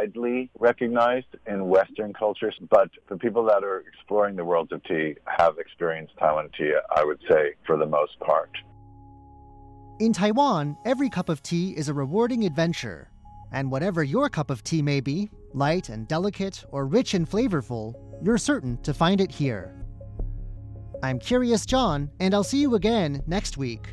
widely recognized in Western cultures, but the people that are exploring the worlds of tea have experienced Taiwan tea, I would say, for the most part. In Taiwan, every cup of tea is a rewarding adventure. And whatever your cup of tea may be, light and delicate or rich and flavorful, you're certain to find it here. I'm Curious John, and I'll see you again next week.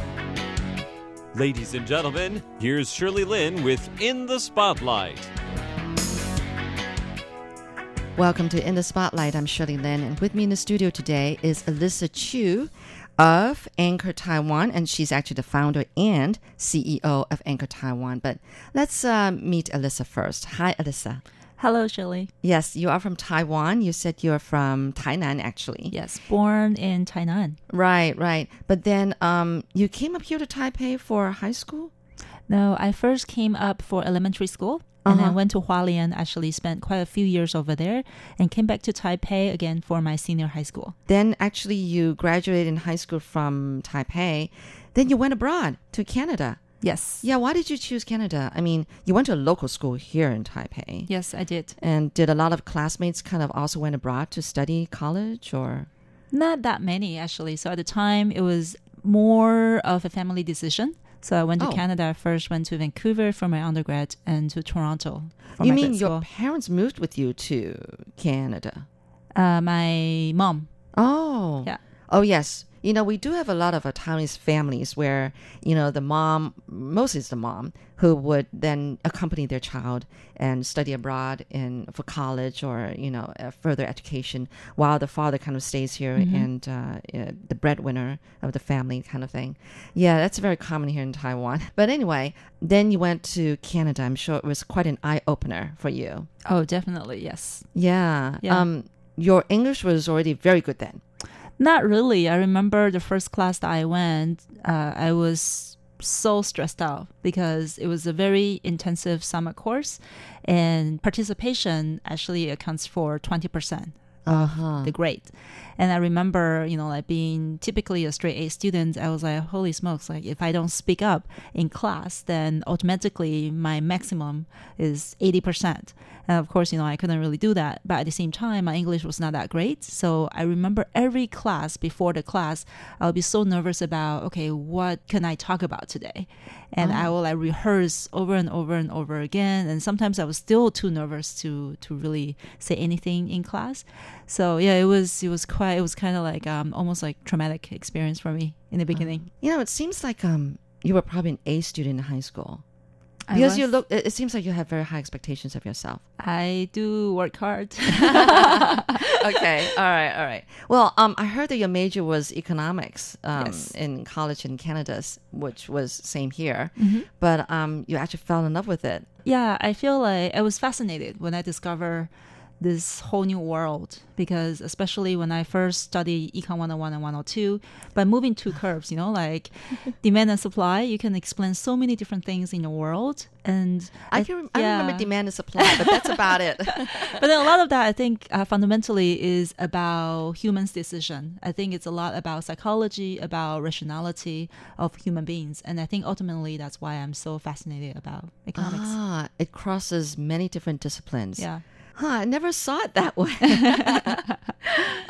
Ladies and gentlemen, here's Shirley Lin with In the Spotlight. Welcome to In the Spotlight. I'm Shirley Lin, and with me in the studio today is Alyssa Chu of Anchor Taiwan, and she's actually the founder and CEO of Anchor Taiwan. But let's uh, meet Alyssa first. Hi, Alyssa. Hello, Shirley. Yes, you are from Taiwan. You said you're from Tainan, actually. Yes, born in Tainan. Right, right. But then um, you came up here to Taipei for high school? No, I first came up for elementary school and Uh-huh. then went to Hualien, actually spent quite a few years over there, and came back to Taipei again for my senior high school. Then actually you graduated in high school from Taipei. Then you went abroad to Canada. Yes. Yeah, why did you choose Canada? I mean, you went to a local school here in Taipei. Yes, I did. And did a lot of classmates kind of also went abroad to study college or? Not that many, actually. So at the time, it was more of a family decision. So I went to Oh. Canada. I first went to Vancouver for my undergrad and to Toronto you mean your parents moved with you to Canada? Uh, my mom. Oh. Yeah. Oh, yes. You know, we do have a lot of Taiwanese families where, you know, the mom, mostly it's the mom, who would then accompany their child and study abroad in for college or, you know, uh, further education while the father kind of stays here and uh, uh, the breadwinner of the family kind of thing. Yeah, that's very common here in Taiwan. But anyway, then you went to Canada. I'm sure it was quite an eye opener for you. Oh, definitely. Yes. Yeah. Yeah. Um, your English was already very good then. Not really. I remember the first class that I went, uh, I was so stressed out because it was a very intensive summer course and participation actually accounts for 20% Uh huh. the grade. And I remember, you know, like being typically a straight A student, I was like, holy smokes, like if I don't speak up in class, then automatically my maximum is 80%. And of course, you know, I couldn't really do that. But at the same time, my English was not that great. So I remember every class before the class, I would be so nervous about, okay, what can I talk about today? And I will like rehearse over and over and over again. And sometimes I was still too nervous to to really say anything in class. So yeah, it was it was quite it was kind of like um almost like traumatic experience for me in the beginning. You know, it seems like um you were probably an A student in high school I because you look. It it seems like you have very high expectations of yourself. I do work hard. okay, all right, all right. Well, um, I heard that your major was economics um, Yes. in college in Canada, which was same here. Mm-hmm. But um, you actually fell in love with it. yeah, I feel like I was fascinated when I discover this whole new world because especially when I first studied Econ 101 and 102, by moving two curves, you know, like demand and supply, you can explain so many different things in the world. And I can. I yeah. remember demand and supply, but that's about it. but then a lot of that I think uh, fundamentally is about humans' decision. I think it's a lot about psychology, about rationality of human beings, and I think ultimately that's why I'm so fascinated about economics. ah, it crosses many different disciplines. Yeah. Huh, I never saw it that way.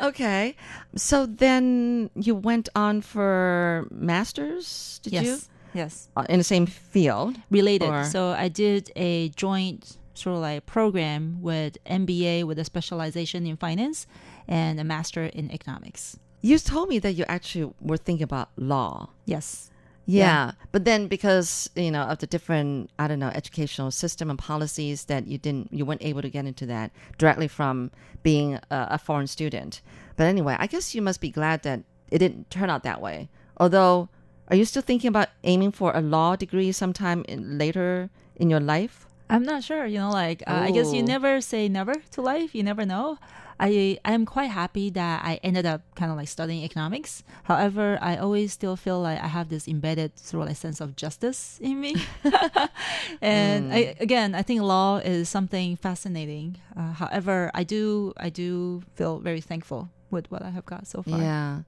okay. So then you went on for masters, did yes. you? Yes. Uh, in the same field? Related. Or- So I did a joint sort of like program with MBA with a specialization in finance and a master in economics. You told me that you actually were thinking about law. Yes. Yeah. But then because, you know, of the different, I don't know, educational system and policies that you didn't, you weren't able to get into that directly from being a, a foreign student. But anyway, I guess you must be glad that it didn't turn out that way. Although Are you still thinking about aiming for a law degree sometime in, later in your life? I'm not sure. You know, like uh, I guess you never say never to life. You never know. I I am quite happy that I ended up kind of like studying economics. However, I always still feel like I have this embedded sort of like sense of justice in me. and I, again, I think law is something fascinating. Uh, however, I do I do feel very thankful with what I have got so far. Yeah.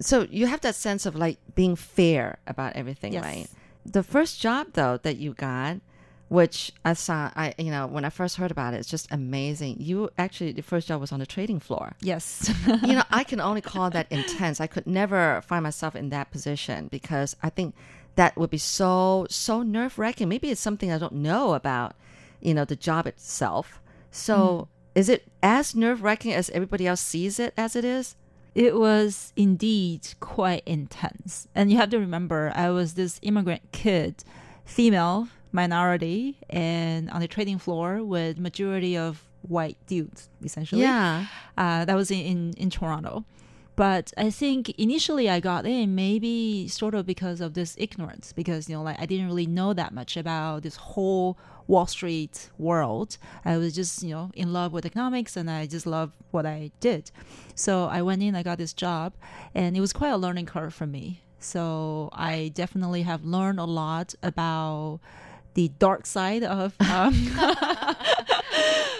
So you have that sense of like being fair about everything, Yes. right? The first job though that you got, which I saw, I you know when I first heard about it, it's just amazing. You actually the first job was on the trading floor. Yes. you know, I can only call that intense. I could never find myself in that position because I think that would be so so nerve wracking. Maybe it's something I don't know about, you know, the job itself. So mm-hmm. is it as nerve wracking as everybody else sees it as it is? It was indeed quite intense. And you have to remember, I was this immigrant kid, female, minority, and on the trading floor with majority of white dudes, essentially. Yeah. Uh, that was in, in, in Toronto. But I think initially I got in maybe sort of because of this ignorance, because, you know, like I didn't really know that much about this whole Wall Street world. I was just, you know, in love with economics and I just loved what I did. So I went in, I got this job, and it was quite a learning curve for me. So I definitely have learned a lot about the dark side of um,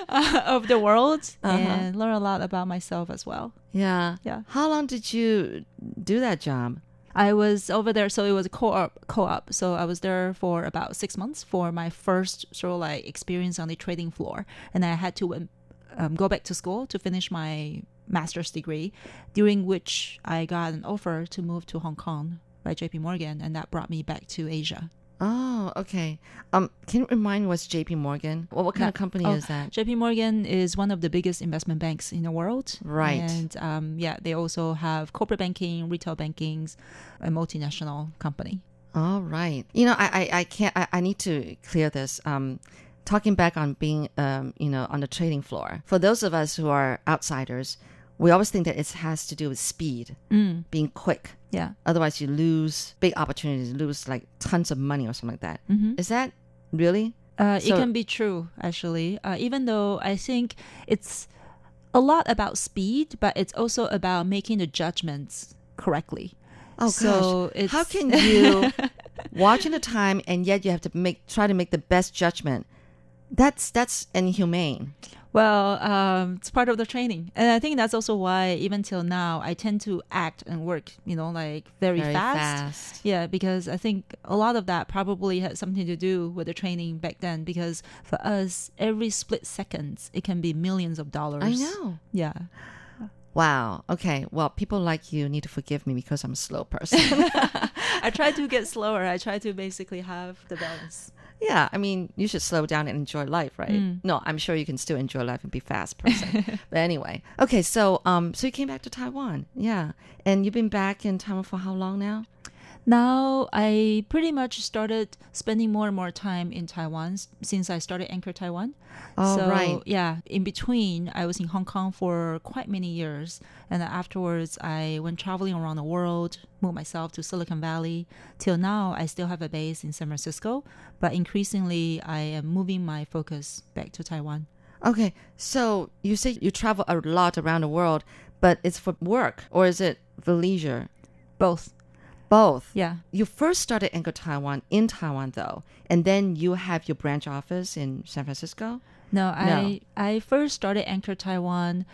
of the world and learn a lot about myself as well. Yeah. Yeah. How long did you do that job? I was over there, so it was a co-op. Co-op. So I was there for about six months for my first sort of like experience on the trading floor, and I had to um, go back to school to finish my master's degree. During which I got an offer to move to Hong Kong by J.P. Morgan, and that brought me back to Asia. Oh, okay. Um, can you remind me what's J.P. Morgan? What, what kind No. of company Oh, is that? J.P. Morgan is one of the biggest investment banks in the world. Right. And um, yeah, they also have corporate banking, retail bankings, a multinational company. All right. You know, I, I, I can't, I, I need to clear this. Um, talking back on being, um, you know, on the trading floor. For those of us who are outsiders, we always think that it has to do with speed, Mm, being quick. Yeah. Otherwise, you lose big opportunities, lose like tons of money or something like that. hmm Is that really? Uh, So- it can be true, actually. Uh, even though I think it's a lot about speed, but it's also about making the judgments correctly. Oh So gosh, it's- how can you watching the time and yet you have to make try to make the best judgment? That's that's inhumane. Well, um, it's part of the training, and I think that's also why, even till now, I tend to act and work, you know, like very, Very fast. fast. Yeah, because I think a lot of that probably had something to do with the training back then. Because for us, every split seconds, it can be millions of dollars. I know. Yeah. Wow. Okay. Well, people like you need to forgive me because I'm a slow person. I try to get slower. I try to basically have the balance. Yeah. I mean, you should slow down and enjoy life, right? Mm. No, I'm sure you can still enjoy life and be fast person. but anyway, okay. So, um, so you came back to Taiwan, yeah, and you've been back in Taiwan for how long now? Now I pretty much started spending more and more time in Taiwan since I started Anchor Taiwan. Oh, so right. yeah, in between I was in Hong Kong for quite many years, and afterwards I went traveling around the world, moved myself to Silicon Valley. Till now, I still have a base in San Francisco, but increasingly I am moving my focus back to Taiwan. Okay. So you say you travel a lot around the world, but it's for work or is it for leisure? Both, Both. yeah. You first started Anchor Taiwan in Taiwan, though, and then you have your branch office in San Francisco. No, I I first started Anchor Taiwan.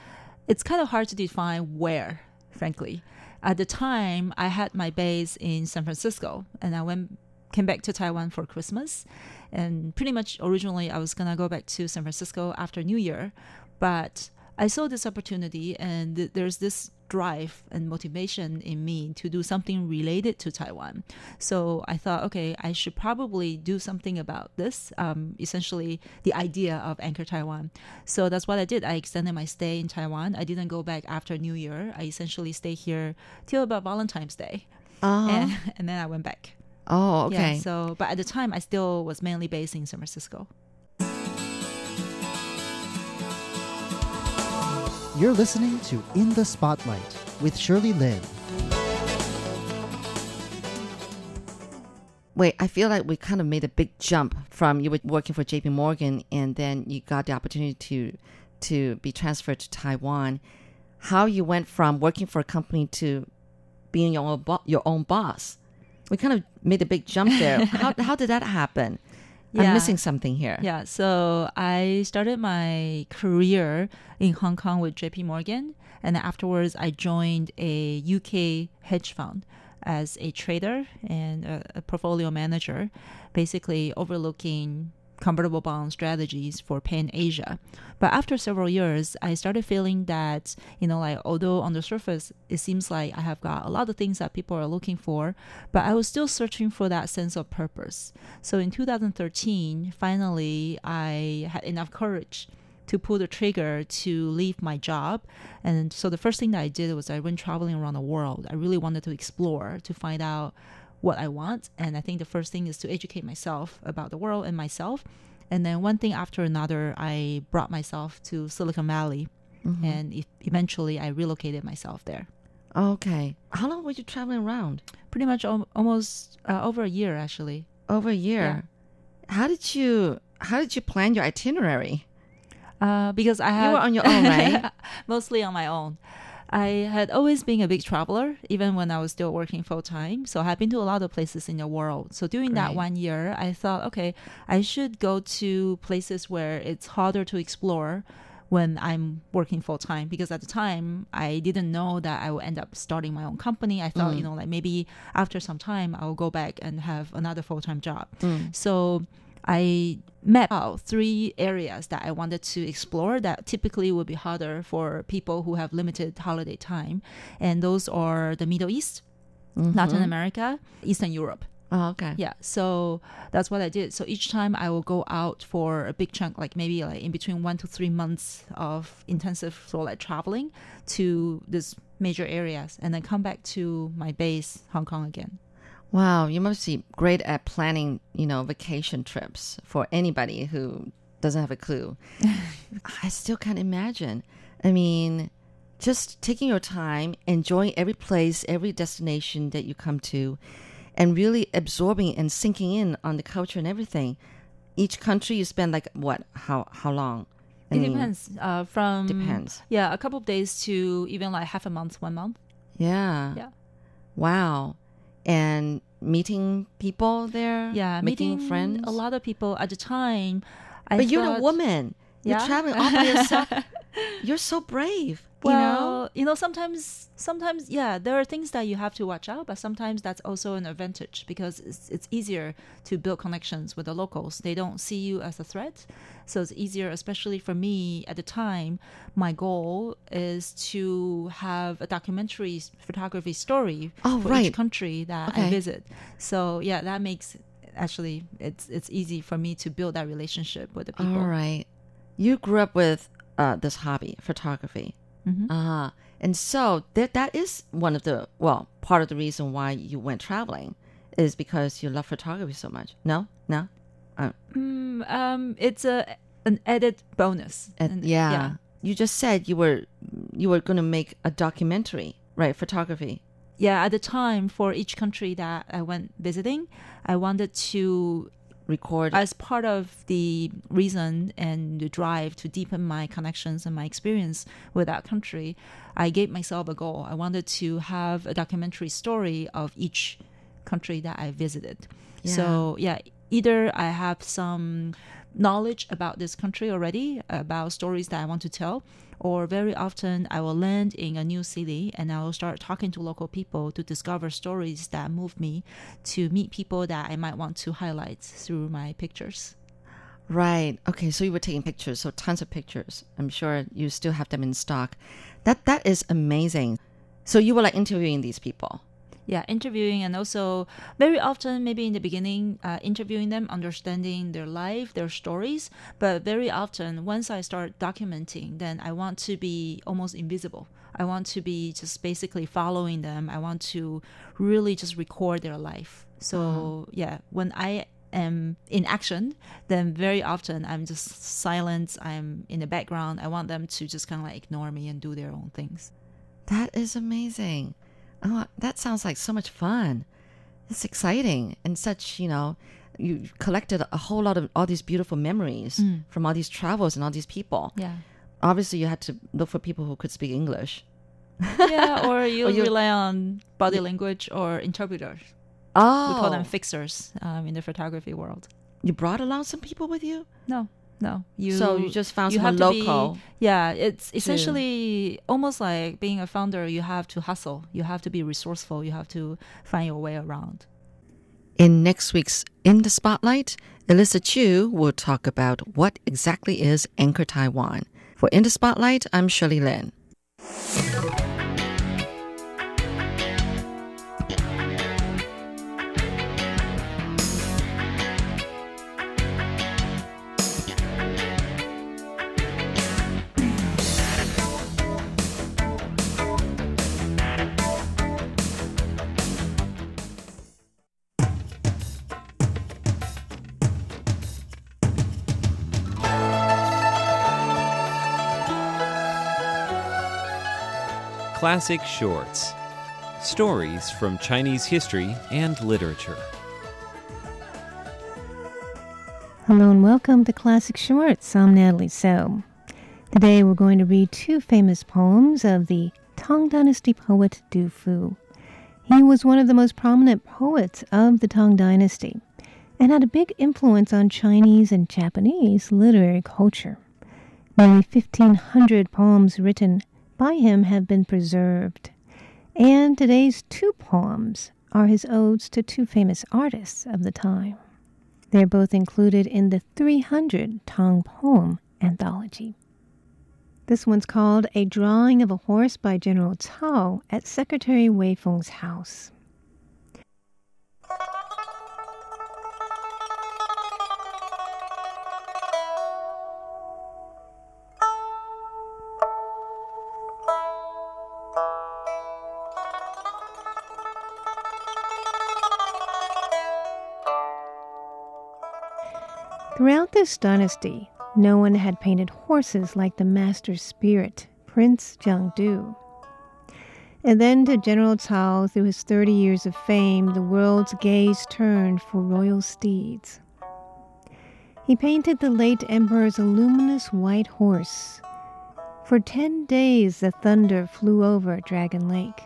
It's kind of hard to define where, frankly. At the time, I had my base in San Francisco, and I went came back to Taiwan for Christmas, and pretty much originally I was gonna go back to San Francisco after New Year, but I saw this opportunity, and th- there's this drive and motivation in me to do something related to Taiwan. So I thought, okay, I should probably do something about this. Um, essentially, the idea of Anchor Taiwan. So that's what I did. I extended my stay in Taiwan. I didn't go back after New Year. I essentially stayed here till about Valentine's Day, Oh. and, and then I went back. oh, okay. Yeah, so, but at the time, I still was mainly based in San Francisco. You're listening to In the Spotlight with Shirley Lin. Wait, I feel like we kind of made a big jump from you were working for JP Morgan and then you got the opportunity to to be transferred to Taiwan. How you went from working for a company to being your own bo- your own boss. We kind of made a big jump there. how how did that happen? I'm missing something here. Yeah, so I started my career in Hong Kong with JP Morgan, and afterwards I joined a UK hedge fund as a trader and a, a portfolio manager, basically overlooking convertible bond strategies for Pan Asia. But after several years, I started feeling that, you know, like although on the surface it seems like I have got a lot of things that people are looking for, but I was still searching for that sense of purpose. So in 2013, finally, I had enough courage to pull the trigger to leave my job. And so the first thing that I did was I went traveling around the world. I really wanted to explore to find out what I want. And I think the first thing is to educate myself about the world and myself. And then one thing after another, I brought myself to Silicon Valley. And e- eventually, I relocated myself there. Okay. How long were you traveling around? Pretty much al- almost uh, over a year, actually. Over a year. How did you how did you plan your itinerary? Uh, because I had were on your own, right? mostly on my own. I had always been a big traveler, even when I was still working full time. So I've been to a lot of places in the world. So during that one year, I thought, okay, I should go to places where it's harder to explore when I'm working full time. Because at the time, I didn't know that I would end up starting my own company. I thought, mm. you know, like maybe after some time, I will go back and have another full time job. Mm. So I mapped out three areas that I wanted to explore that typically would be harder for people who have limited holiday time. And those are the Middle East, mm-hmm. Latin America, Eastern Europe. Oh, okay. Yeah, so that's what I did. So each time I will go out for a big chunk, like maybe like in between one to three months of intensive of like traveling to these major areas, and then come back to my base, Hong Kong again. Wow, you must be great at planning, you know, vacation trips for anybody who doesn't have a clue. I still can't imagine. I mean, just taking your time, enjoying every place, every destination that you come to, and really absorbing and sinking in on the culture and everything. Each country you spend like what? How how long? I It mean, depends. Uh, from Depends. Yeah, a couple of days to even like half a month, one month. Yeah. Yeah. Wow. And meeting people there. Yeah, making meeting friends. A lot of people at the time. I But you're a thought- woman. You're traveling all by yourself. you're so brave. you know? Well, you know, sometimes, sometimes, yeah, there are things that you have to watch out, but sometimes that's also an advantage because it's, it's easier to build connections with the locals. They don't see you as a threat, so it's easier. Especially for me at the time, my goal is to have a documentary photography story Oh, for right. each country that Okay. I visit. So yeah, that makes actually it's it's easy for me to build that relationship with the people. All right. You grew up with uh, this hobby, photography. Mhm. Ah, and so that that is one of the well, part of the reason why you went traveling is because you love photography so much. No, no. Mm, um, it's a an added bonus. Uh, And- yeah. You just said you were you were going to make a documentary, right? Photography. yeah. At the time, for each country that I went visiting, I wanted to, Record. as part of the reason and the drive to deepen my connections and my experience with that country, I gave myself a goal. I wanted to have a documentary story of each country that I visited. So yeah, either I have some knowledge about this country already, about stories that I want to tell, or very often I will land in a new city and I will start talking to local people to discover stories that move me, to meet people that I might want to highlight through my pictures. Right. Okay. So you were taking pictures, so tons of pictures. I'm sure you still have them in stock. That that is amazing. So you were like interviewing these people. Yeah interviewing and also very often maybe in the beginning uh, interviewing them understanding their life their stories. But very often once i start documenting then i want to be almost invisible. I want to be just basically following them. I want to really just record their life. So yeah when i am in action then very often i'm just silent. I'm in the background. I want them to just kind of like ignore me and do their own things. That is amazing. Oh, that sounds like so much fun. It's exciting and such, you know, you collected a whole lot of all these beautiful memories Mm. from all these travels and all these people. Yeah. Obviously, you had to look for people who could speak English. Yeah, or you Or you- rely on body language or interpreters. Oh, We call them fixers um, in the photography world. you brought along some people with you, No, no. You so you just found you someone have to be- local. yeah, it's essentially almost like being a founder. You have to hustle. You have to be resourceful. You have to find your way around. In next week's In the Spotlight, Alyssa Chu will talk about what exactly is Anchor Taiwan. For In the Spotlight, I'm Shirley Lin. Classic Shorts Stories from Chinese history and literature. Hello and welcome to Classic Shorts. I'm Natalie So. Today we're going to read two famous poems of the Tang Dynasty poet Du Fu. He was one of the most prominent poets of the Tang Dynasty and had a big influence on Chinese and Japanese literary culture. Nearly 1,500 poems written by him have been preserved. And today's two poems are his odes to two famous artists of the time. They're both included in the 300 Tang Poem Anthology. This one's called A Drawing of a Horse by General Cao at Secretary Wei Feng's house. Throughout this dynasty, no one had painted horses like the master spirit, Prince Jiangdu. And then to General Cao, through his 30 years of fame, the world's gaze turned for royal steeds. He painted the late emperor's luminous white horse. For 10 days the thunder flew over Dragon Lake,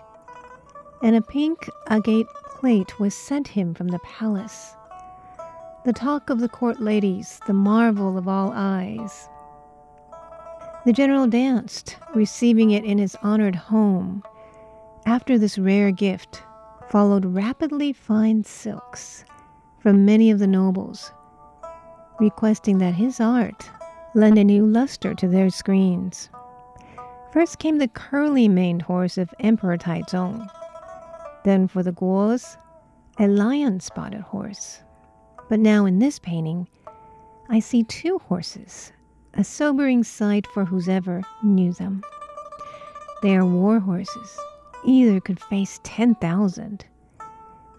and a pink agate plate was sent him from the palace the talk of the court ladies, the marvel of all eyes. The general danced, receiving it in his honored home. After this rare gift followed rapidly fine silks from many of the nobles, requesting that his art lend a new luster to their screens. First came the curly maned horse of Emperor Taizong. Then for the Guos, a lion spotted horse. But now in this painting, I see two horses, a sobering sight for whoever knew them. They are war horses. Either could face 10,000.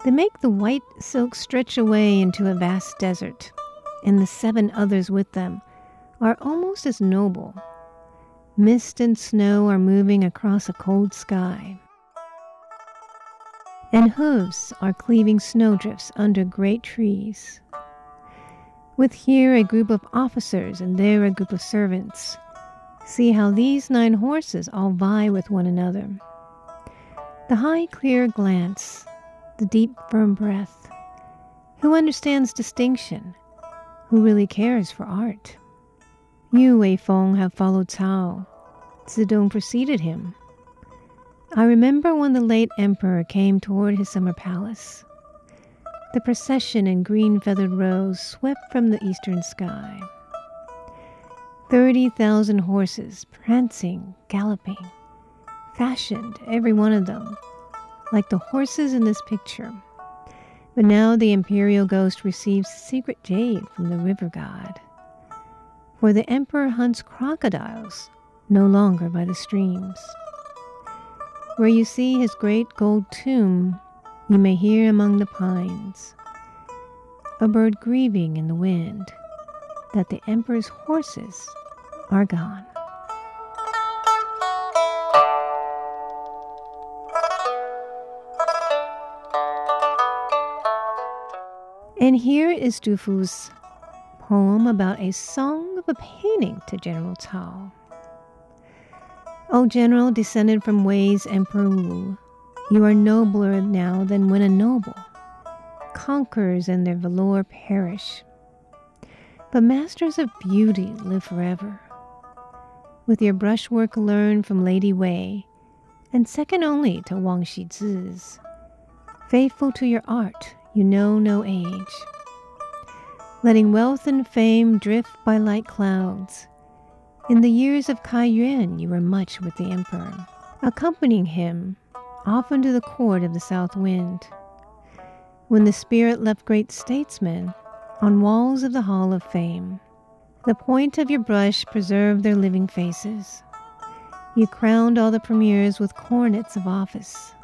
They make the white silk stretch away into a vast desert, and the seven others with them are almost as noble. Mist and snow are moving across a cold sky and hooves are cleaving snowdrifts under great trees. With here a group of officers and there a group of servants, see how these nine horses all vie with one another. The high, clear glance, the deep, firm breath. Who understands distinction? Who really cares for art? You, Wei Feng, have followed Cao. Zedong preceded him. I remember when the late emperor came toward his summer palace. The procession in green feathered rows swept from the eastern sky. Thirty thousand horses, prancing, galloping, fashioned, every one of them, like the horses in this picture. But now the imperial ghost receives secret jade from the river god. For the emperor hunts crocodiles, no longer by the streams. Where you see his great gold tomb, you may hear among the pines a bird grieving in the wind that the emperor's horses are gone. And here is Du Fu's poem about a song of a painting to General Cao. O General, descended from Wei's Emperor Wu, you are nobler now than when a noble. Conquerors and their valor perish. But masters of beauty live forever. With your brushwork learned from Lady Wei, and second only to Wang Xizhi's, faithful to your art, you know no age. Letting wealth and fame drift by like clouds, in the years of Kai Yuan you were much with the emperor, accompanying him often to the court of the south wind. When the spirit left great statesmen on walls of the Hall of Fame, the point of your brush preserved their living faces. You crowned all the premiers with coronets of office.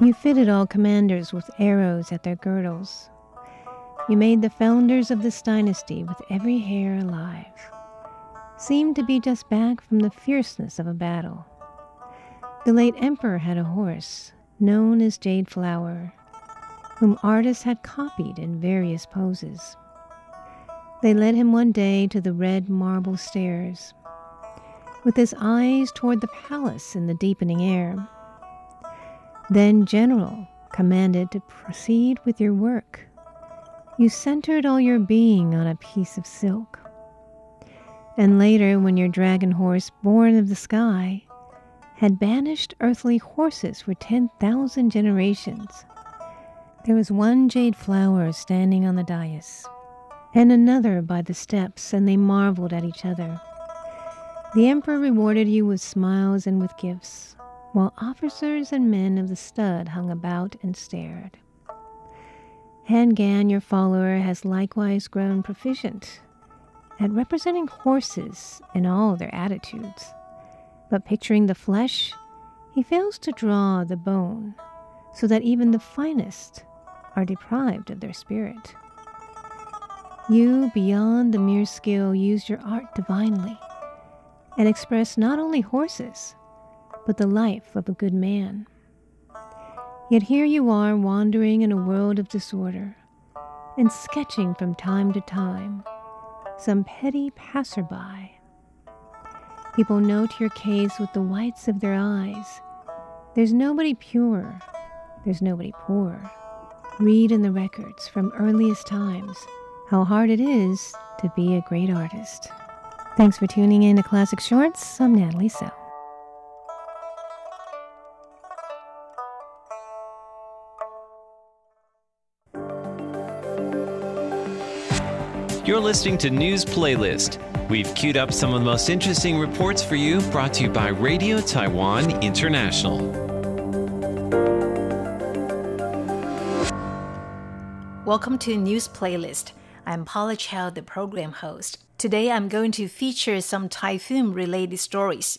You fitted all commanders with arrows at their girdles. You made the founders of this dynasty with every hair alive seem to be just back from the fierceness of a battle. The late emperor had a horse, known as Jade Flower, whom artists had copied in various poses. They led him one day to the red marble stairs, with his eyes toward the palace in the deepening air. Then General commanded to proceed with your work. You centered all your being on a piece of silk. And later, when your dragon horse, born of the sky, had banished earthly horses for 10,000 generations, there was one jade flower standing on the dais, and another by the steps, and they marveled at each other. The emperor rewarded you with smiles and with gifts, while officers and men of the stud hung about and stared. Han Gan, your follower, has likewise grown proficient at representing horses in all their attitudes. But picturing the flesh, he fails to draw the bone, so that even the finest are deprived of their spirit. You, beyond the mere skill, use your art divinely and express not only horses, but the life of a good man. Yet here you are wandering in a world of disorder and sketching from time to time some petty passerby. People note your case with the whites of their eyes. There's nobody pure, there's nobody poor. Read in the records from earliest times how hard it is to be a great artist. Thanks for tuning in to Classic Shorts. I'm Natalie So. You're listening to News Playlist. We've queued up some of the most interesting reports for you, brought to you by Radio Taiwan International. Welcome to News Playlist. I'm Paula Chow, the program host. Today I'm going to feature some typhoon related stories.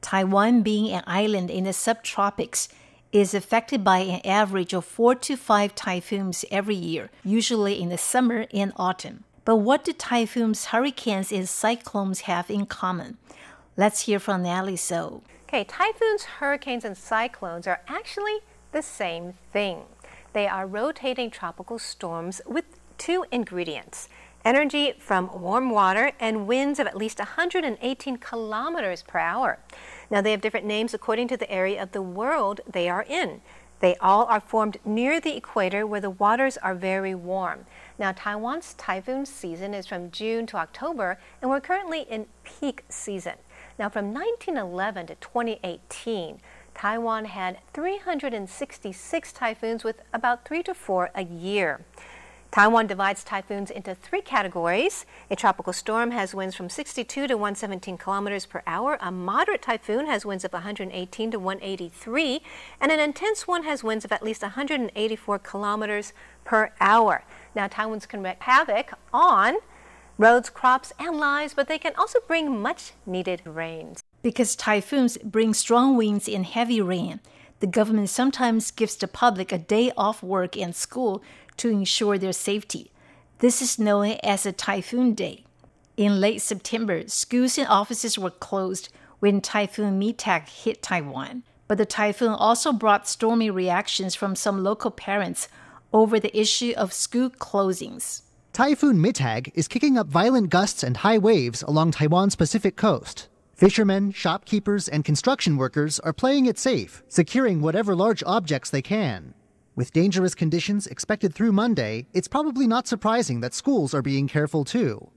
Taiwan, being an island in the subtropics, is affected by an average of four to five typhoons every year, usually in the summer and autumn. But what do typhoons, hurricanes, and cyclones have in common? Let's hear from Natalie So. Okay, typhoons, hurricanes, and cyclones are actually the same thing. They are rotating tropical storms with two ingredients energy from warm water and winds of at least 118 kilometers per hour. Now, they have different names according to the area of the world they are in. They all are formed near the equator where the waters are very warm. Now, Taiwan's typhoon season is from June to October, and we're currently in peak season. Now, from 1911 to 2018, Taiwan had 366 typhoons with about three to four a year. Taiwan divides typhoons into three categories. A tropical storm has winds from 62 to 117 kilometers per hour. A moderate typhoon has winds of 118 to 183. And an intense one has winds of at least 184 kilometers per hour. Now, typhoons can wreak havoc on roads, crops, and lives, but they can also bring much needed rains. Because typhoons bring strong winds and heavy rain, the government sometimes gives the public a day off work and school to ensure their safety. This is known as a typhoon day. In late September, schools and offices were closed when Typhoon Mitag hit Taiwan. But the typhoon also brought stormy reactions from some local parents over the issue of school closings. Typhoon Mitag is kicking up violent gusts and high waves along Taiwan's Pacific coast. Fishermen, shopkeepers, and construction workers are playing it safe, securing whatever large objects they can. With dangerous conditions expected through Monday, it's probably not surprising that schools are being careful too.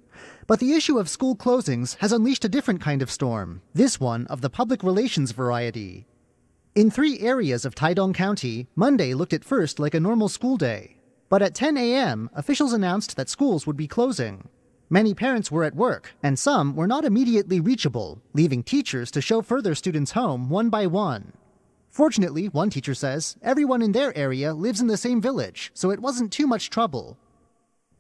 But the issue of school closings has unleashed a different kind of storm, this one of the public relations variety. In three areas of Taidong County, Monday looked at first like a normal school day. But at 10 a.m., officials announced that schools would be closing. Many parents were at work, and some were not immediately reachable, leaving teachers to show further students home one by one. Fortunately, one teacher says, everyone in their area lives in the same village, so it wasn't too much trouble.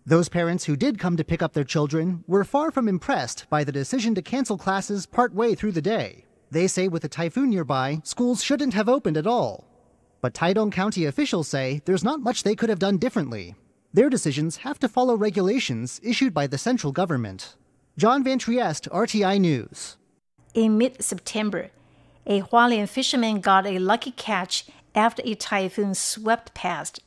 Those parents who did come to pick up their children were far from impressed by the decision to cancel classes partway through the day. They say with a typhoon nearby, schools shouldn't have opened at all. But Taidong County officials say there's not much they could have done differently. Their decisions have to follow regulations issued by the central government. John Van Trieste, RTI News. In mid September, a Hualien fisherman got a lucky catch after a typhoon swept past.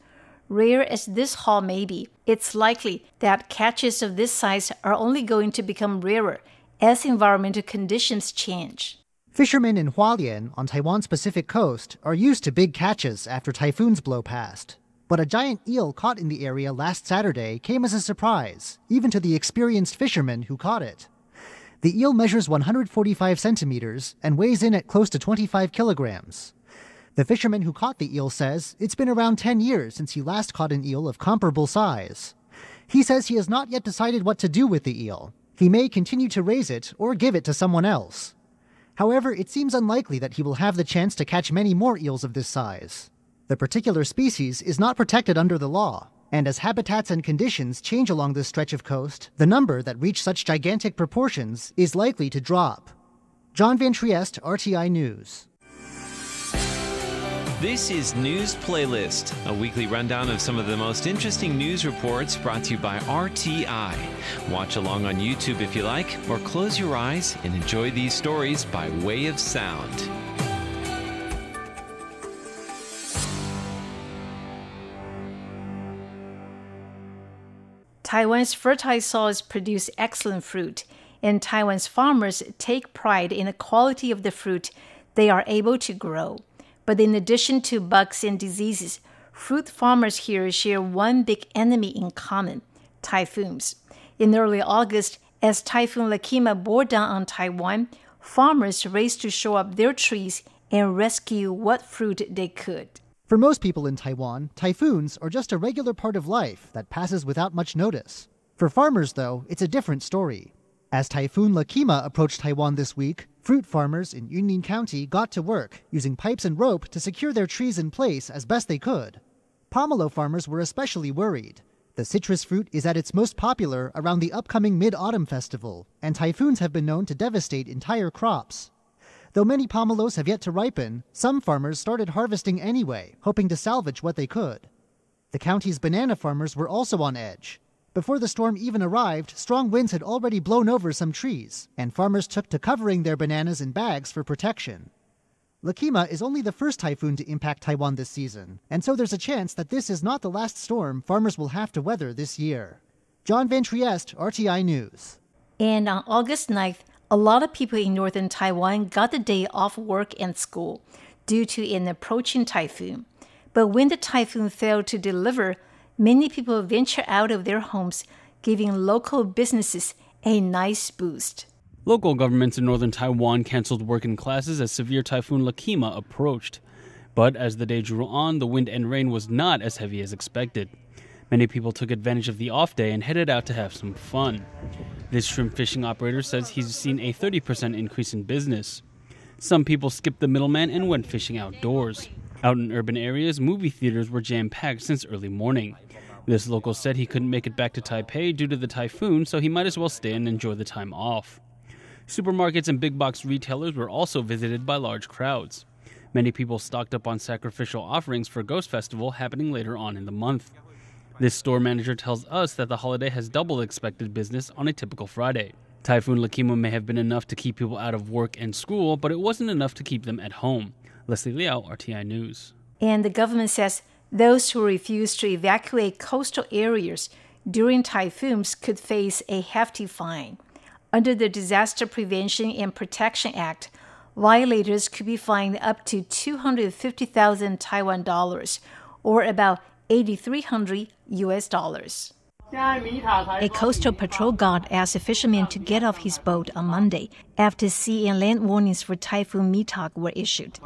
Rare as this haul may be, it's likely that catches of this size are only going to become rarer as environmental conditions change. Fishermen in Hualien on Taiwan's Pacific coast are used to big catches after typhoons blow past. But a giant eel caught in the area last Saturday came as a surprise, even to the experienced fishermen who caught it. The eel measures 145 centimeters and weighs in at close to 25 kilograms. The fisherman who caught the eel says it's been around 10 years since he last caught an eel of comparable size. He says he has not yet decided what to do with the eel. He may continue to raise it or give it to someone else. However, it seems unlikely that he will have the chance to catch many more eels of this size. The particular species is not protected under the law, and as habitats and conditions change along this stretch of coast, the number that reach such gigantic proportions is likely to drop. John Van Trieste, RTI News. This is News Playlist, a weekly rundown of some of the most interesting news reports brought to you by RTI. Watch along on YouTube if you like, or close your eyes and enjoy these stories by way of sound. Taiwan's fertile soils produce excellent fruit, and Taiwan's farmers take pride in the quality of the fruit they are able to grow. But in addition to bugs and diseases, fruit farmers here share one big enemy in common typhoons. In early August, as Typhoon Lekima bore down on Taiwan, farmers raced to show up their trees and rescue what fruit they could. For most people in Taiwan, typhoons are just a regular part of life that passes without much notice. For farmers, though, it's a different story. As Typhoon Lekima approached Taiwan this week, fruit farmers in Yunlin County got to work using pipes and rope to secure their trees in place as best they could. Pomelo farmers were especially worried. The citrus fruit is at its most popular around the upcoming Mid Autumn Festival, and typhoons have been known to devastate entire crops. Though many pomelos have yet to ripen, some farmers started harvesting anyway, hoping to salvage what they could. The county's banana farmers were also on edge. Before the storm even arrived, strong winds had already blown over some trees, and farmers took to covering their bananas in bags for protection. Lekima is only the first typhoon to impact Taiwan this season, and so there's a chance that this is not the last storm farmers will have to weather this year. John Van Trieste, RTI News. And on August 9th, a lot of people in northern Taiwan got the day off work and school due to an approaching typhoon. But when the typhoon failed to deliver, many people venture out of their homes, giving local businesses a nice boost. Local governments in northern Taiwan canceled work and classes as severe typhoon Lekima approached. But as the day drew on, the wind and rain was not as heavy as expected. Many people took advantage of the off day and headed out to have some fun. This shrimp fishing operator says he's seen a 30% increase in business. Some people skipped the middleman and went fishing outdoors. Out in urban areas, movie theaters were jam packed since early morning. This local said he couldn't make it back to Taipei due to the typhoon, so he might as well stay and enjoy the time off. Supermarkets and big box retailers were also visited by large crowds. Many people stocked up on sacrificial offerings for Ghost Festival happening later on in the month. This store manager tells us that the holiday has double expected business on a typical Friday. Typhoon Lekima may have been enough to keep people out of work and school, but it wasn't enough to keep them at home. Leslie Liao, RTI News. And the government says those who refuse to evacuate coastal areas during typhoons could face a hefty fine. Under the Disaster Prevention and Protection Act, violators could be fined up to 250,000 Taiwan dollars or about 8300 US dollars. A coastal patrol guard asked a fisherman to get off his boat on Monday after sea and land warnings for Typhoon Mitag were issued.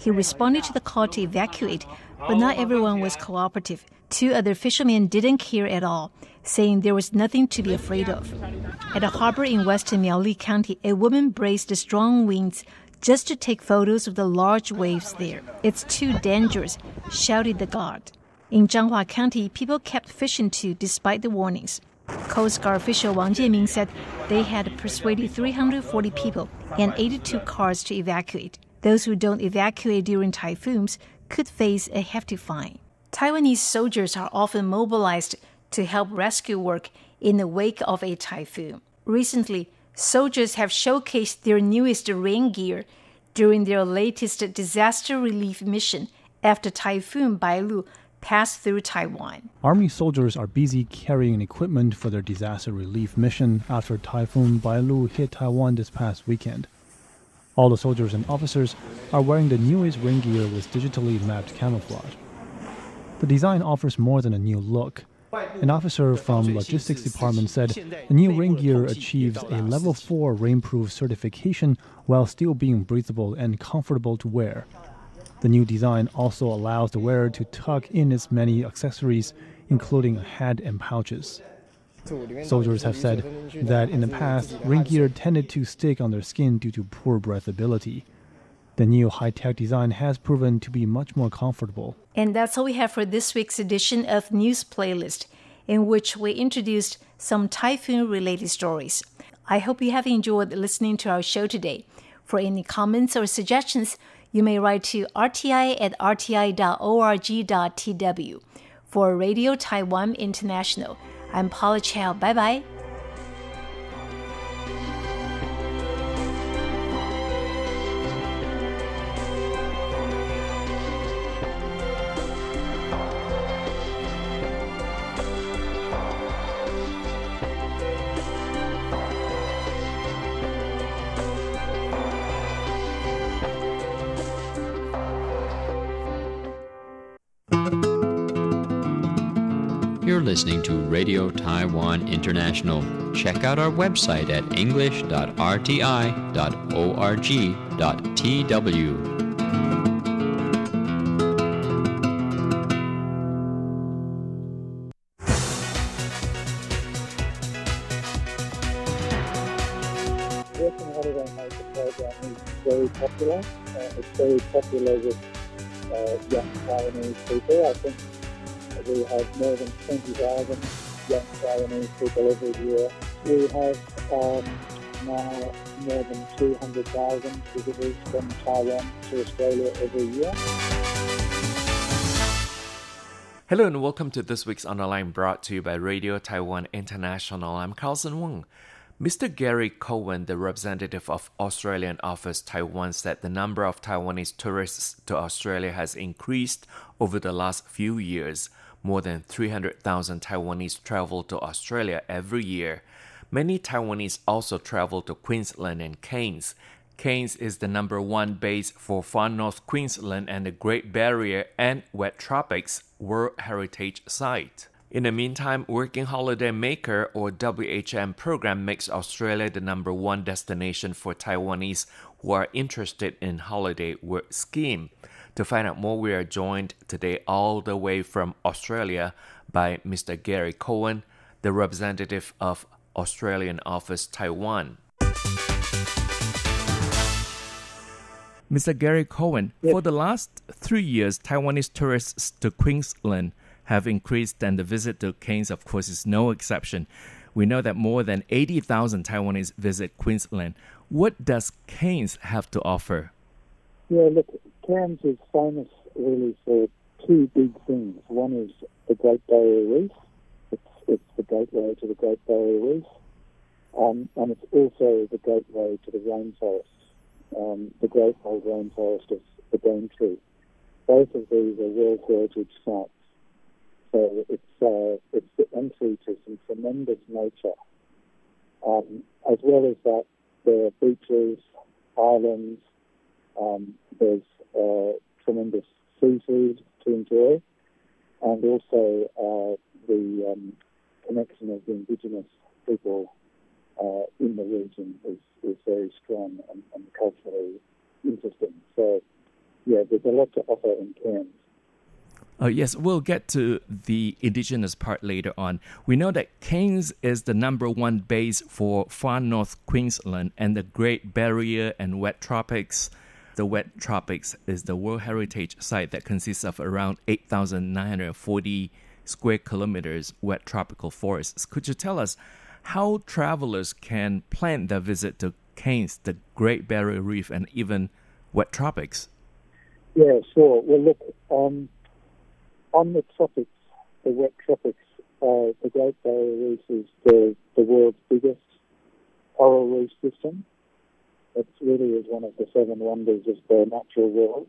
He responded to the call to evacuate, but not everyone was cooperative. Two other fishermen didn't care at all, saying there was nothing to be afraid of. At a harbor in western Miaoli County, a woman braced the strong winds just to take photos of the large waves there. It's too dangerous, shouted the guard. In Changhua County, people kept fishing too despite the warnings. Coast Guard official Wang Jieming said they had persuaded 340 people and 82 cars to evacuate. Those who don't evacuate during typhoons could face a hefty fine. Taiwanese soldiers are often mobilized to help rescue work in the wake of a typhoon. Recently, soldiers have showcased their newest rain gear during their latest disaster relief mission after Typhoon Bailu passed through Taiwan. Army soldiers are busy carrying equipment for their disaster relief mission after Typhoon Bailu hit Taiwan this past weekend. All the soldiers and officers are wearing the newest rain gear with digitally mapped camouflage. The design offers more than a new look. An officer from logistics department said the new rain gear achieves a level 4 rainproof certification while still being breathable and comfortable to wear. The new design also allows the wearer to tuck in its many accessories, including a hat and pouches. Soldiers have said that in the past, rain gear tended to stick on their skin due to poor breathability. The new high tech design has proven to be much more comfortable. And that's all we have for this week's edition of News Playlist, in which we introduced some typhoon related stories. I hope you have enjoyed listening to our show today. For any comments or suggestions, you may write to rti at rti.org.tw. For Radio Taiwan International, I'm Paula Chow. Bye bye. Listening to Radio Taiwan International. Check out our website at english.rti.org.tw. Working Holiday Maker program is very popular. Uh, it's very popular with uh, young Taiwanese people. I think we have more than 20,000 young Taiwanese people every year. We have um, now more than 200,000 visitors from Taiwan to Australia every year. Hello and welcome to this week's Online brought to you by Radio Taiwan International. I'm Carlson Wong. Mr. Gary Cohen, the representative of Australian Office Taiwan, said the number of Taiwanese tourists to Australia has increased over the last few years. More than 300,000 Taiwanese travel to Australia every year. Many Taiwanese also travel to Queensland and Cairns. Cairns is the number one base for Far North Queensland and the Great Barrier and Wet Tropics World Heritage Site. In the meantime, Working Holiday Maker or WHM program makes Australia the number one destination for Taiwanese who are interested in holiday work scheme. To find out more, we are joined today all the way from Australia by Mr. Gary Cohen, the representative of Australian Office Taiwan. Mr. Gary Cohen, Yes. for the last three years, Taiwanese tourists to Queensland have increased, and the visit to Cairns, of course, is no exception. We know that more than 80,000 Taiwanese visit Queensland. What does Cairns have to offer? Yeah, look, Cairns is famous really for two big things. One is the Great Barrier Reef. It's, it's the gateway to the Great Barrier Reef. Um, and it's also the gateway to the rainforest, um, the Great Old Rainforest of the Daintree. Both of these are World Heritage sites. So it's uh, it's the entry to some tremendous nature. Um, as well as that, there are beaches, islands. Um, there's tremendous seafood to enjoy, and also uh, the um, connection of the indigenous people uh, in the region is, is very strong and, and culturally interesting. So, yeah, there's a lot to offer in Cairns. Uh, yes, we'll get to the indigenous part later on. We know that Cairns is the number one base for far north Queensland and the Great Barrier and Wet Tropics. The Wet Tropics is the World Heritage Site that consists of around 8,940 square kilometers wet tropical forests. Could you tell us how travelers can plan their visit to Cairns, the Great Barrier Reef, and even wet tropics? Yeah, sure. Well, look, um, on the tropics, the wet tropics, uh, the Great Barrier Reef is the, the world's biggest coral reef system. It really is one of the seven wonders of the natural world.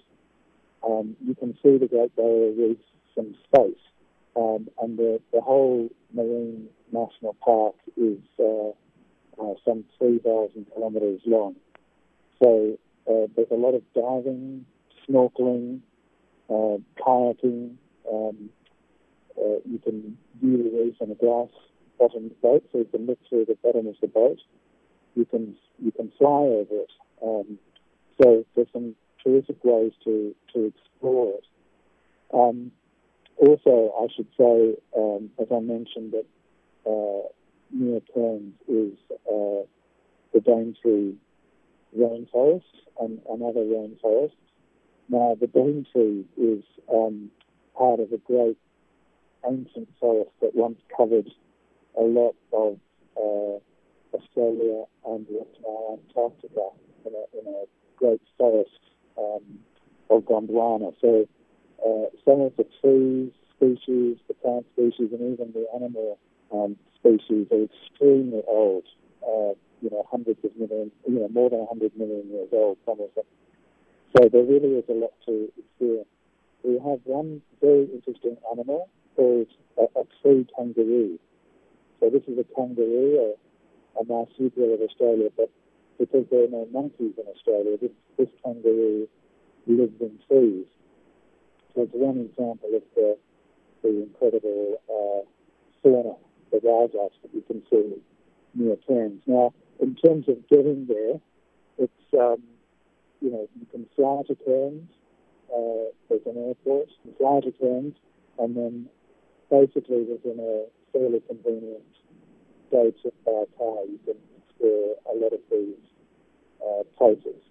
Um, you can see the Great Barrier Reef from space, um, and the, the whole marine national park is uh, uh, some 3,000 kilometres long. So uh, there's a lot of diving, snorkeling, uh, kayaking, um, uh, you can view the reef on a glass bottom boat, so you can look through the bottom of the boat. You can you can fly over it. Um, so there's some terrific ways to to explore it. Um, also, I should say, um, as I mentioned, that uh, near Cairns is uh, the Daintree rainforest and, and other rainforests. Now, the Daintree is um, part of a great ancient forest that once covered a lot of uh, Australia and what's now Antarctica in a, in a great forest um, of Gondwana. So uh, some of the trees species, the plant species, and even the animal um, species are extremely old. Uh, you know, hundreds of million, you know, more than 100 million years old, some of them. So there really is a lot to experience we have one very interesting animal called a, a tree kangaroo. So this is a kangaroo, a, marsupial of Australia, but because there are no monkeys in Australia, this, this kangaroo lives in trees. So it's one example of the, the incredible uh, fauna, the wildlife that you can see near Cairns. Now, in terms of getting there, it's, um, you know, you can fly to Cairns, uh, there's an airport, there's larger terms, and then basically within a fairly convenient day trip by car, you can explore a lot of these uh, places.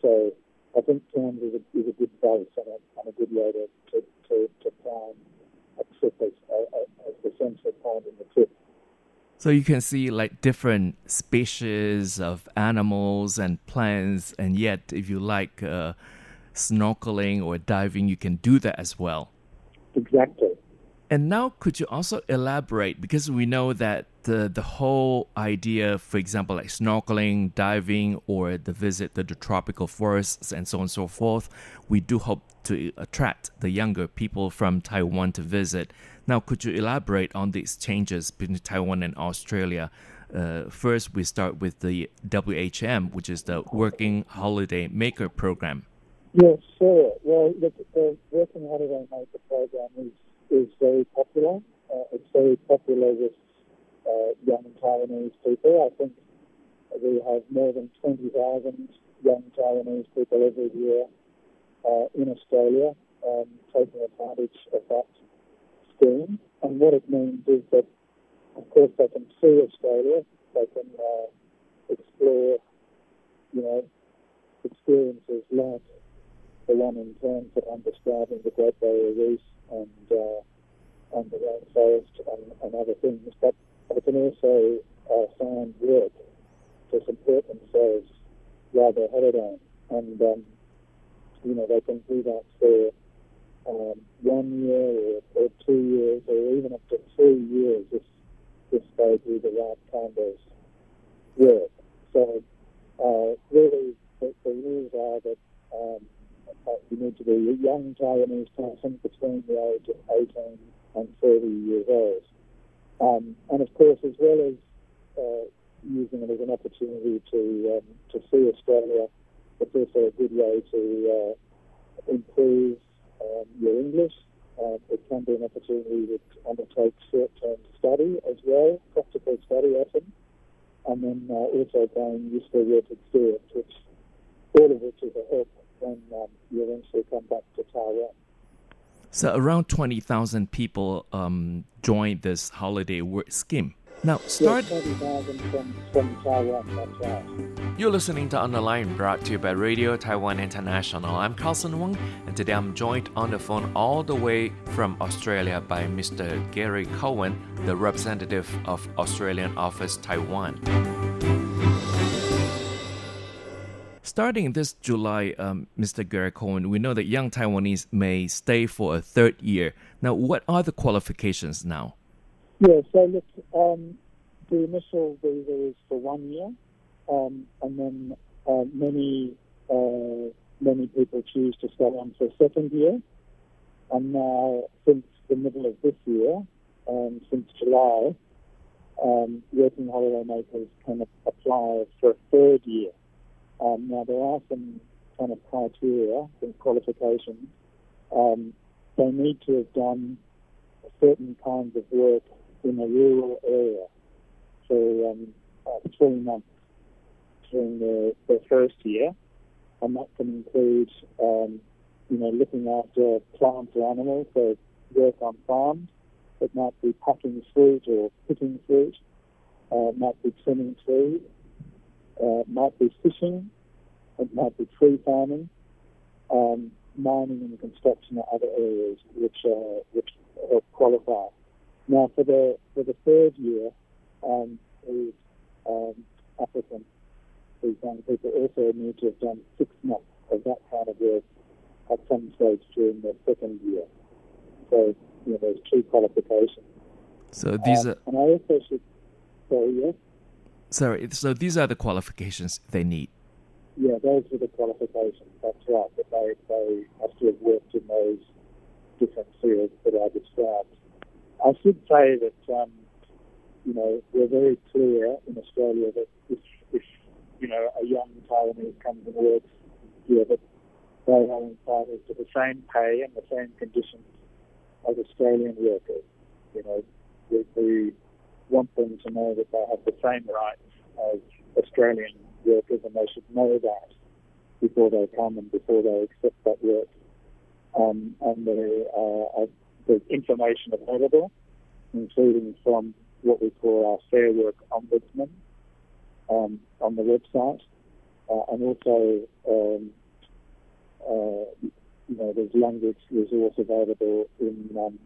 So I think Cairns is a, is a good base and a, and a good way to, to, to, to plan a trip as, uh, as the central point in the trip. So you can see like different species of animals and plants, and yet if you like uh, snorkeling or diving, you can do that as well. Exactly. And now, could you also elaborate? Because we know that the, the whole idea, for example, like snorkeling, diving, or the visit to the tropical forests and so on and so forth, we do hope to attract the younger people from Taiwan to visit. Now, could you elaborate on these changes between Taiwan and Australia? Uh, first, we start with the WHM, which is the Working Holiday Maker Program. Yes, sure. Well, the, the Working Holiday Maker program is, is very popular. Uh, it's very popular with uh, young Taiwanese people. I think we have more than 20,000 young Taiwanese people every year uh, in Australia um, taking advantage of that scheme. And what it means is that, of course, they can see Australia, they can uh, explore, you know, experiences like the one in Cairns I'm describing the Great Barrier Reef and uh, and the rainforest and, and other things, but they can also uh, find work to support themselves while they're holidaying, and um, you know they can do that for um, one year or, or two years or even up to three years if if they do the right kind of work. So uh, really, the, the rules are that um, you need to be a young Taiwanese person between the age of 18 and 30 years old. Um, and of course, as well as uh, using it as an opportunity to um, to see Australia, it's also a good way to uh, improve um, your English. Uh, it can be an opportunity to undertake short-term study as well, practical study often, and then uh, also gain useful work experience, which all of which is a help when um, you eventually come back to Taiwan. So around 20,000 people um, joined this holiday work scheme. Now, start. Yes, from, from Taiwan, right. You're listening to On the Line, brought to you by Radio Taiwan International. I'm Carlson Wong, and today I'm joined on the phone all the way from Australia by Mr. Gary Cohen, the representative of Australian Office Taiwan. Starting this July, um, Mr. Gary Cohen, we know that young Taiwanese may stay for a third year. Now, what are the qualifications now? Yeah, so look, um, the initial visa is for one year, um, and then uh, many uh, many people choose to stay on for a second year. And now, since the middle of this year, um, since July, um, working holiday makers can apply for a third year. Um, now, there are some kind of criteria and qualifications. Um, they need to have done certain kinds of work in a rural area for um, uh, three months during the, the first year, and that can include, um, you know, looking after plants or animals, so work on farms. It might be packing fruit or picking fruit. Uh, it might be trimming trees. Uh, might be fishing. It might be tree farming. Um, mining and construction are other areas which uh, which help qualify. Now, for the for the third year, um, these um, applicants, these young people also need to have done six months of that kind of work at some stage during their second year. So, you know, there's two qualifications. So these Uh, are and I also should, sorry, yes, sorry. So these are the qualifications they need. yeah, those are the qualifications. That's right. That they they have to have worked in those different fields that I described. I should say that um, you know we're very clear in Australia that if, if you know a young Taiwanese comes and works here, that they are entitled to the same pay and the same conditions as Australian workers. You know, we, we want them to know that they have the same rights as Australian workers, and they should know that before they come and before they accept that work. Um, and there uh, information available, including from what we call our Fair Work Ombudsman um, on the website, uh, and also um, uh, you know there's language resource available in um,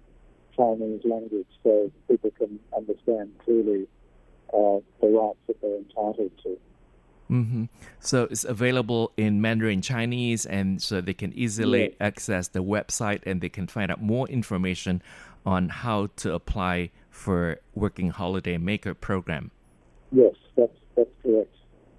Chinese language, so people can understand clearly uh, the rights that they're entitled to. hmm So it's available in Mandarin Chinese, and so they can easily Yes. access the website and they can find out more information on how to apply for Working Holiday Maker program. Yes, that's that's correct.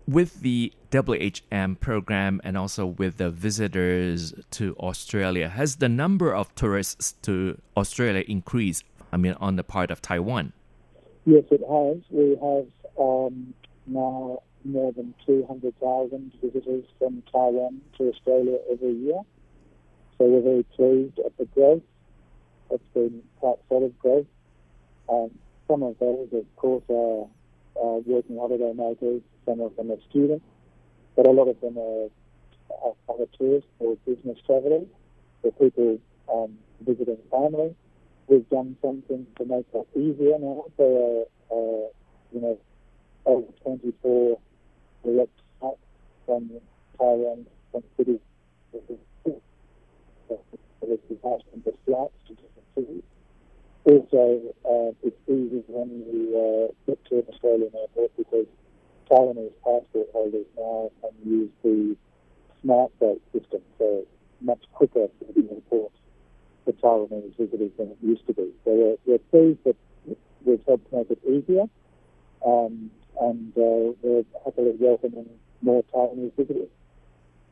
With the WHM program and also with the visitors to Australia, has the number of tourists to Australia increased? I mean, on the part of Taiwan. Yes, it has. We have um, now more than 200,000 visitors from Taiwan to Australia every year. So we're very pleased at the growth. It's been quite solid growth. Um, some of those, of course, are, are working holiday makers. Some of them are students. But a lot of them are, other tourists or business travellers or people um, visiting family. We've done something to make that easier now. There are, uh, you know, over 24 direct flights from Taiwan, from cities. There's detachment of flights to different cities. Also, uh, it's easy when you uh, get to an Australian airport because Taiwanese passport holders now can use the SmartGate system, so much quicker to the airport for Taiwanese visitors than it used to be. So we're, we're pleased that we've helped make it easier, um, and uh, we're happily welcoming more Taiwanese visitors.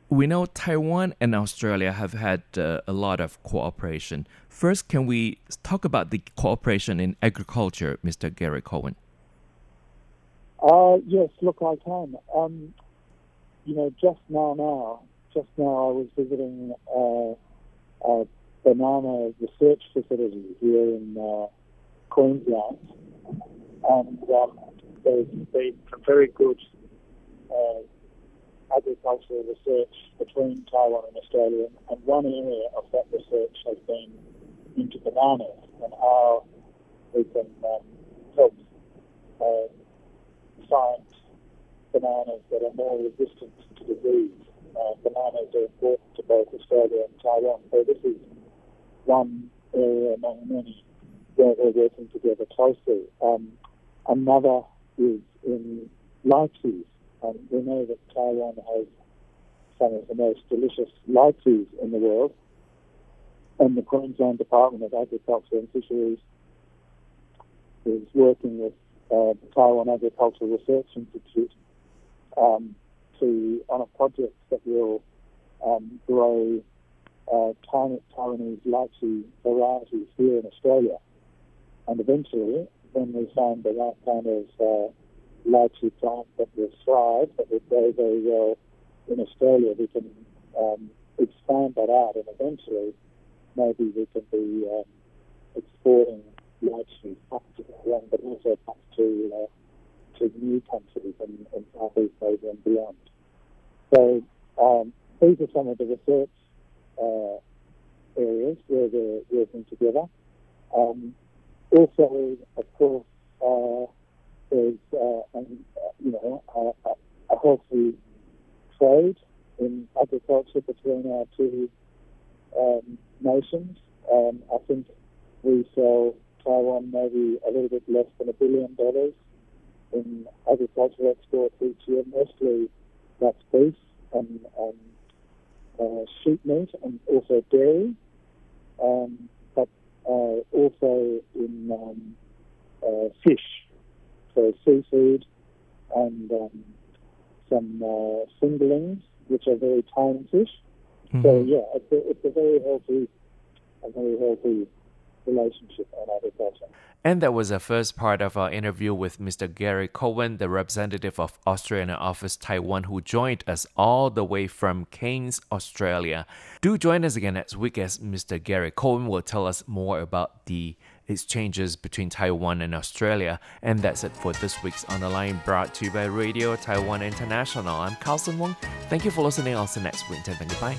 We know Taiwan and Australia have had uh, a lot of cooperation. First, can we talk about the cooperation in agriculture, Mr. Gary Cohen? Uh, yes, look, I can. Um, you know, just now, now, just now, I was visiting uh, a banana research facility here in uh, Queensland, and um, some very good uh, agricultural research between Taiwan and Australia, and one area of that research has been into bananas and how we can um, help uh, find bananas that are more resistant to disease. Uh, bananas are important to both Australia and Taiwan, so this is one area among many where we're working together closely. Um, another is in lychees. Um, we know that Taiwan has some of the most delicious lychees in the world, and the Queensland Department of Agriculture and Fisheries is working with uh, the Taiwan Agricultural Research Institute um, to on a project that will um, grow uh, Taiwanese lychee varieties here in Australia, and eventually, when we find the right kind of uh, lychee plant that will thrive, that will grow very well in Australia, we can um, expand that out, and eventually, maybe we can be um, exporting lychee up to Taiwan, but also back to uh, to new countries in, in Southeast Asia and beyond. So um, these are some of the research uh, areas where we're working together. Um, also, of course, uh, there's uh, an, you know a, a, healthy trade in agriculture between our two um, nations. Um, I think we sell Taiwan maybe a little bit less than a billion dollars in agricultural exports each year. Mostly that's beef and um, uh, sheep meat and also dairy, um, but uh, also in um, uh, fish, so seafood and um, some uh, fingerlings, which are very tiny fish. Mm-hmm. So yeah, it's a, it's a very healthy, a very healthy relationship on agriculture. And that was the first part of our interview with Mr. Gary Cohen, the representative of Australian Office Taiwan, who joined us all the way from Cairns, Australia. Do join us again next week as Mr. Gary Cohen will tell us more about the exchanges between Taiwan and Australia. And that's it for this week's On the Line, brought to you by Radio Taiwan International. I'm Carlson Wong. Thank you for listening. I'll see you next week. Goodbye.